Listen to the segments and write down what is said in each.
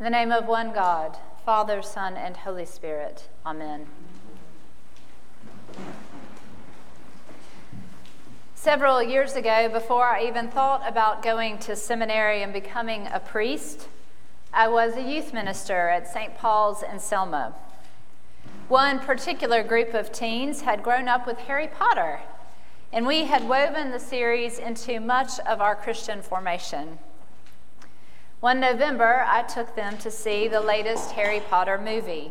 In the name of one God, Father, Son, and Holy Spirit. Amen. Several years ago, before I even thought about going to seminary and becoming a priest, I was a youth minister at St. Paul's in Selma. One particular group of teens had grown up with Harry Potter, and we had woven the series into much of our Christian formation. One November, I took them to see the latest Harry Potter movie.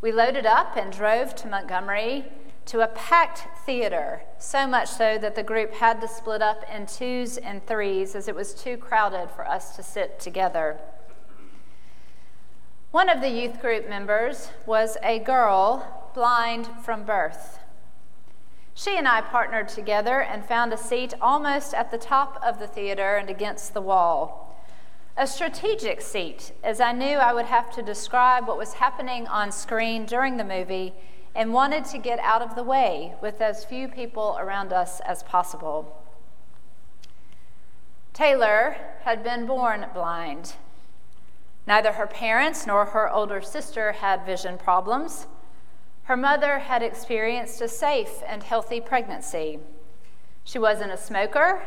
We loaded up and drove to Montgomery to a packed theater, so much so that the group had to split up in twos and threes as it was too crowded for us to sit together. One of the youth group members was a girl blind from birth. She and I partnered together and found a seat almost at the top of the theater and against the wall a strategic seat, as I knew I would have to describe what was happening on screen during the movie and wanted to get out of the way with as few people around us as possible. Taylor had been born blind. Neither her parents nor her older sister had vision problems. Her mother had experienced a safe and healthy pregnancy. She wasn't a smoker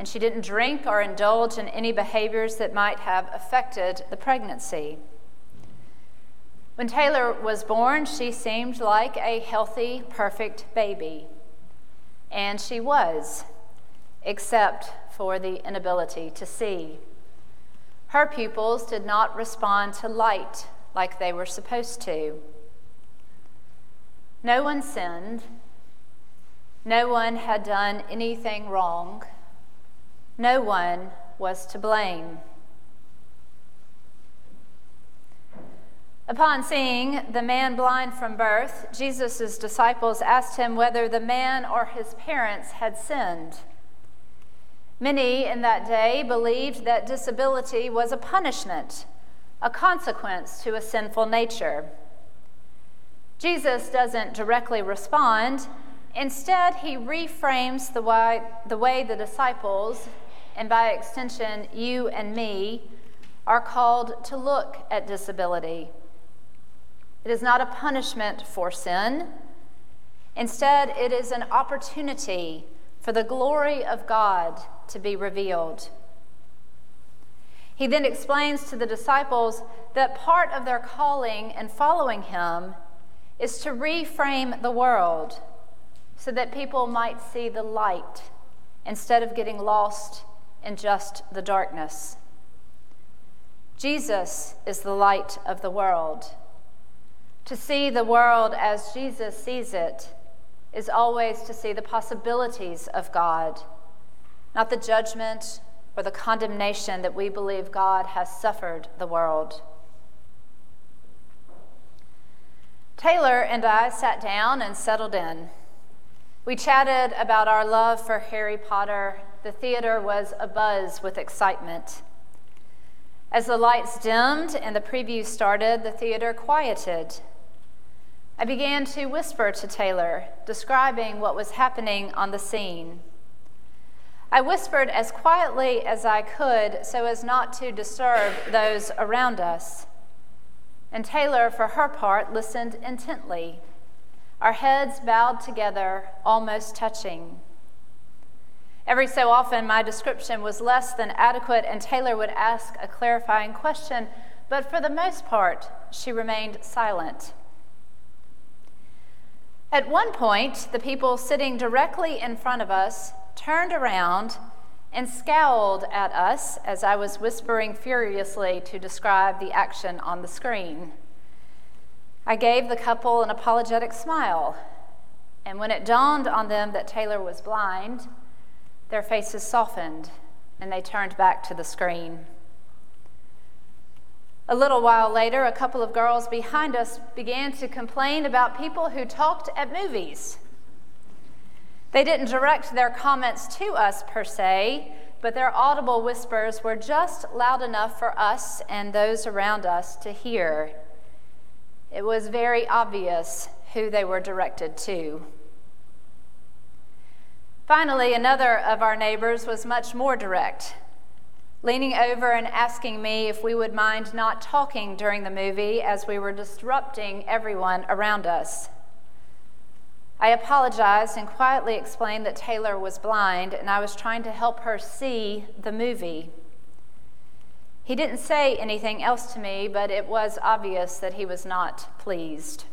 and she didn't drink or indulge in any behaviors that might have affected the pregnancy. When Taylor was born, she seemed like a healthy, perfect baby. And she was, except for the inability to see. Her pupils did not respond to light like they were supposed to. No one sinned. No one had done anything wrong. No one was to blame. Upon seeing the man blind from birth, Jesus' disciples asked him whether the man or his parents had sinned. Many in that day believed that disability was a punishment, a consequence to a sinful nature. Jesus doesn't directly respond. Instead, he reframes the way the, way the disciples and by extension, you and me, are called to look at disability. It is not a punishment for sin. Instead, it is an opportunity for the glory of God to be revealed. He then explains to the disciples that part of their calling and following him is to reframe the world so that people might see the light instead of getting lost in just the darkness. Jesus is the light of the world. To see the world as Jesus sees it is always to see the possibilities of God, not the judgment or the condemnation that we believe God has suffered the world. Taylor and I sat down and settled in. We chatted about our love for Harry Potter the theater was abuzz with excitement. As the lights dimmed and the preview started, the theater quieted. I began to whisper to Taylor, describing what was happening on the scene. I whispered as quietly as I could so as not to disturb those around us. And Taylor, for her part, listened intently, our heads bowed together, almost touching. Every so often, my description was less than adequate, and Taylor would ask a clarifying question, but for the most part, she remained silent. At one point, the people sitting directly in front of us turned around and scowled at us as I was whispering furiously to describe the action on the screen. I gave the couple an apologetic smile, and when it dawned on them that Taylor was blind, their faces softened and they turned back to the screen. A little while later, a couple of girls behind us began to complain about people who talked at movies. They didn't direct their comments to us per se, but their audible whispers were just loud enough for us and those around us to hear. It was very obvious who they were directed to. Finally, another of our neighbors was much more direct. leaning over and asking me if we would mind not talking during the movie as we were disrupting everyone around us. I apologized and quietly explained that Taylor was blind and I was trying to help her see the movie. He didn't say anything else to me, but it was obvious that he was not pleased.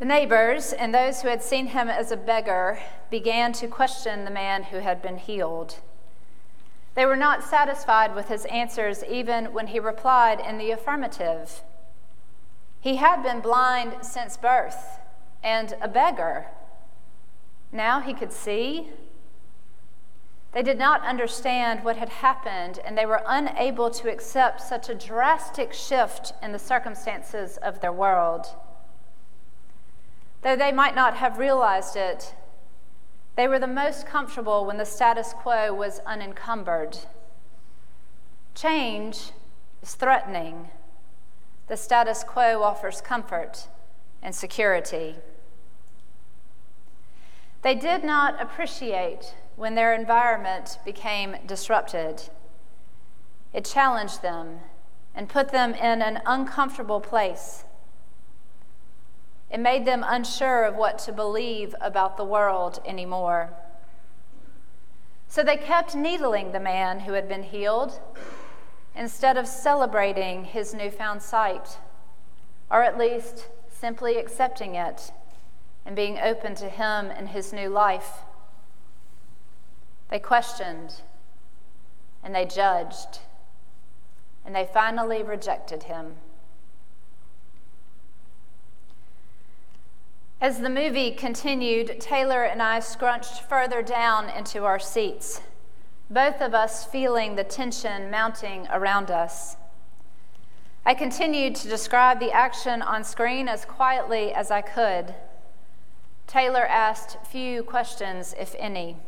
The neighbors and those who had seen him as a beggar began to question the man who had been healed. They were not satisfied with his answers even when he replied in the affirmative. He had been blind since birth and a beggar. Now he could see. They did not understand what had happened, and they were unable to accept such a drastic shift in the circumstances of their world. Though they might not have realized it, they were the most comfortable when the status quo was unencumbered. Change is threatening. The status quo offers comfort and security. They did not appreciate when their environment became disrupted. It challenged them and put them in an uncomfortable place. It made them unsure of what to believe about the world anymore. So they kept needling the man who had been healed instead of celebrating his newfound sight, or at least simply accepting it and being open to him and his new life. They questioned and they judged and they finally rejected him. As the movie continued, Taylor and I scrunched further down into our seats, both of us feeling the tension mounting around us. I continued to describe the action on screen as quietly as I could. Taylor asked few questions, if any.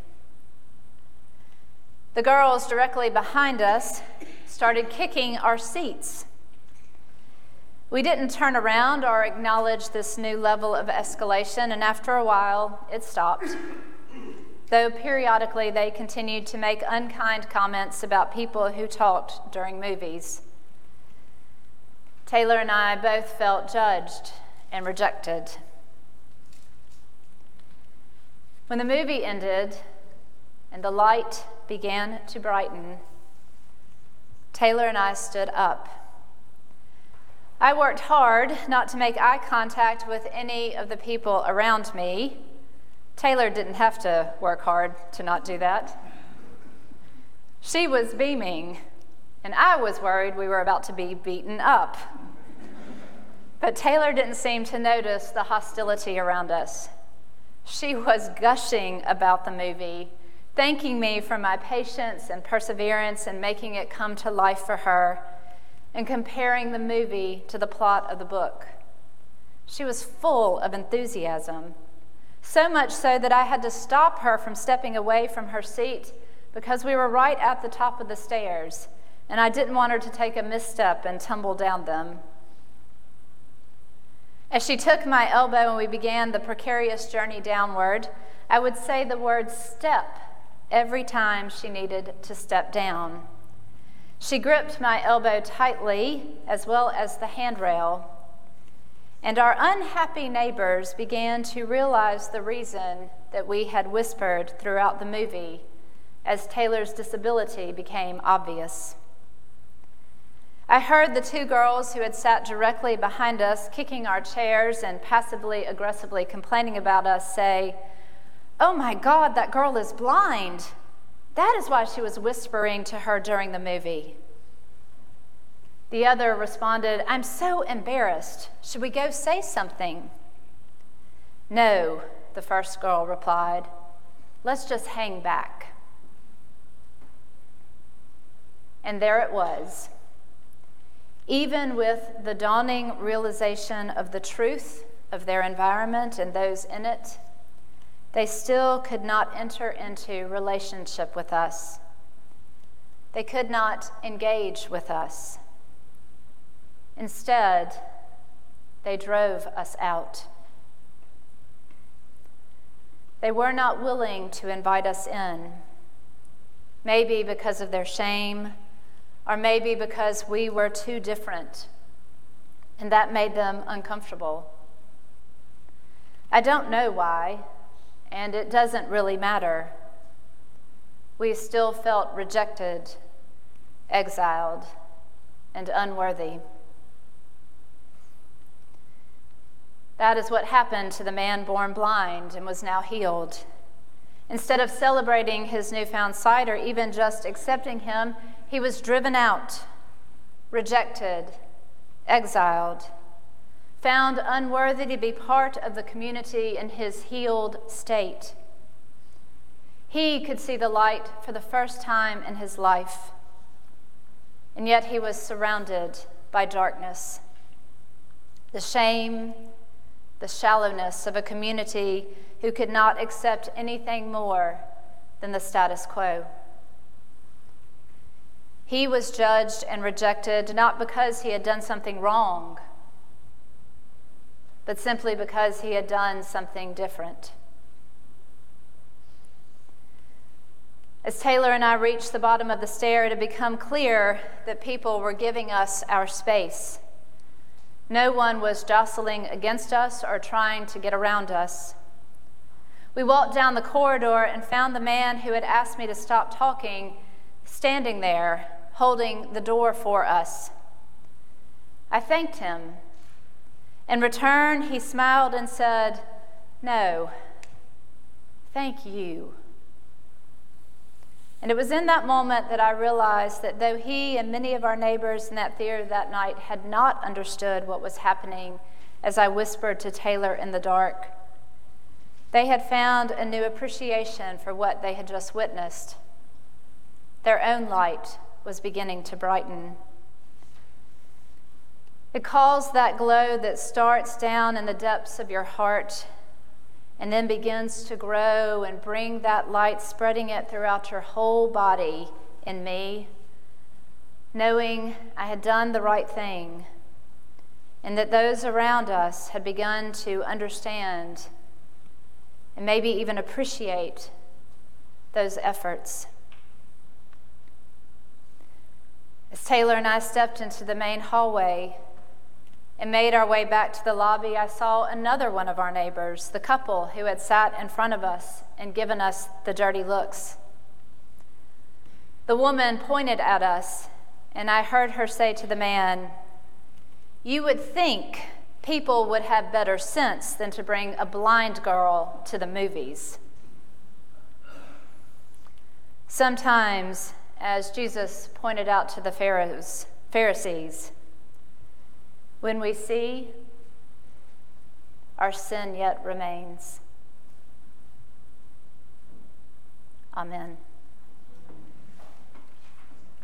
The girls directly behind us started kicking our seats. We didn't turn around or acknowledge this new level of escalation, and after a while, it stopped. Though periodically they continued to make unkind comments about people who talked during movies. Taylor and I both felt judged and rejected. When the movie ended and the light began to brighten, Taylor and I stood up. I worked hard not to make eye contact with any of the people around me. Taylor didn't have to work hard to not do that. She was beaming, and I was worried we were about to be beaten up. But Taylor didn't seem to notice the hostility around us. She was gushing about the movie, thanking me for my patience and perseverance and making it come to life for her and comparing the movie to the plot of the book. She was full of enthusiasm, so much so that I had to stop her from stepping away from her seat because we were right at the top of the stairs, and I didn't want her to take a misstep and tumble down them. As she took my elbow and we began the precarious journey downward, I would say the word step every time she needed to step down. She gripped my elbow tightly, as well as the handrail. And our unhappy neighbors began to realize the reason that we had whispered throughout the movie as Taylor's disability became obvious. I heard the two girls who had sat directly behind us kicking our chairs and passively aggressively complaining about us say, Oh my God, that girl is blind. That is why she was whispering to her during the movie. The other responded, I'm so embarrassed. Should we go say something? No, the first girl replied. Let's just hang back. And there it was. Even with the dawning realization of the truth of their environment and those in it, they still could not enter into relationship with us. They could not engage with us. Instead, they drove us out. They were not willing to invite us in. maybe because of their shame, or maybe because we were too different, and that made them uncomfortable. I don't know why, and it doesn't really matter. We still felt rejected, exiled, and unworthy. That is what happened to the man born blind and was now healed. Instead of celebrating his newfound sight or even just accepting him, he was driven out, rejected, exiled, found unworthy to be part of the community in his healed state. He could see the light for the first time in his life, and yet he was surrounded by darkness. The shame, the shallowness of a community who could not accept anything more than the status quo. He was judged and rejected not because he had done something wrong, but simply because he had done something different. As Taylor and I reached the bottom of the stair, it had become clear that people were giving us our space. No one was jostling against us or trying to get around us. We walked down the corridor and found the man who had asked me to stop talking standing there, holding the door for us. I thanked him. In return, he smiled and said, No, thank you. And it was in that moment that I realized that though he and many of our neighbors in that theater that night had not understood what was happening as I whispered to Taylor in the dark, they had found a new appreciation for what they had just witnessed. Their own light was beginning to brighten. It calls that glow that starts down in the depths of your heart and then begins to grow and bring that light, spreading it throughout your whole body in me, knowing I had done the right thing and that those around us had begun to understand and maybe even appreciate those efforts. As Taylor and I stepped into the main hallway, and made our way back to the lobby, I saw another one of our neighbors, the couple who had sat in front of us and given us the dirty looks. The woman pointed at us, and I heard her say to the man, You would think people would have better sense than to bring a blind girl to the movies. Sometimes, as Jesus pointed out to the Pharisees, when we see our sin yet remains. Amen.